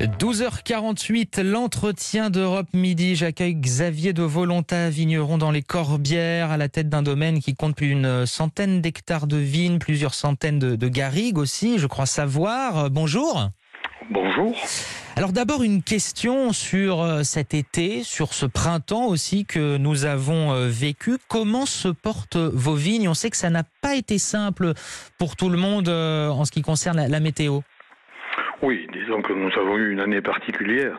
12h48, l'entretien d'Europe Midi. J'accueille Xavier de Volontat, vigneron dans les Corbières, à la tête d'un domaine qui compte plus d'une centaine d'hectares de vignes, plusieurs centaines de, de garrigues aussi, je crois savoir. Bonjour. Bonjour. Alors d'abord une question sur euh, cet été, sur ce printemps aussi que nous avons euh, vécu. Comment se portent vos vignes? On sait que ça n'a pas été simple pour tout le monde euh, en ce qui concerne la, la météo. Oui, disons que nous avons eu une année particulière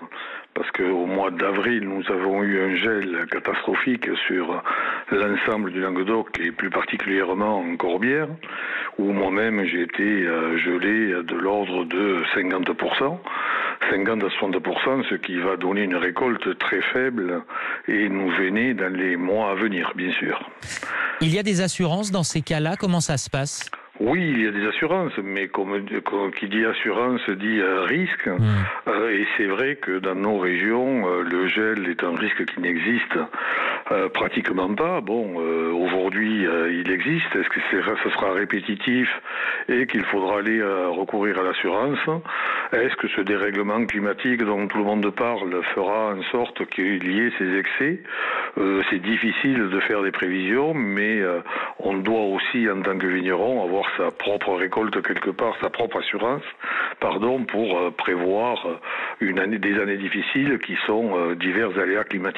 parce qu'au mois d'avril, nous avons eu un gel catastrophique sur l'ensemble du Languedoc et plus particulièrement en Corbière, où moi-même j'ai été euh, gelé de l'ordre de 50%. 50 à 60%, ce qui va donner une récolte très faible et nous venir dans les mois à venir, bien sûr. Il y a des assurances dans ces cas-là? Comment ça se passe? Oui, il y a des assurances, mais comme, comme qui dit assurance dit euh, risque. Mmh. Euh, et c'est vrai que dans nos régions, euh, le gel est un risque qui n'existe euh, pratiquement pas. Bon, euh, aujourd'hui, euh, il existe. Est-ce que c'est, ce sera répétitif et qu'il faudra aller recourir à l'assurance? Est-ce que ce dérèglement climatique dont tout le monde parle fera en sorte qu'il y ait ces excès? C'est difficile de faire des prévisions, mais on doit aussi, en tant que vigneron, avoir sa propre récolte quelque part, sa propre assurance, pardon, pour prévoir une année, des années difficiles qui sont divers aléas climatiques.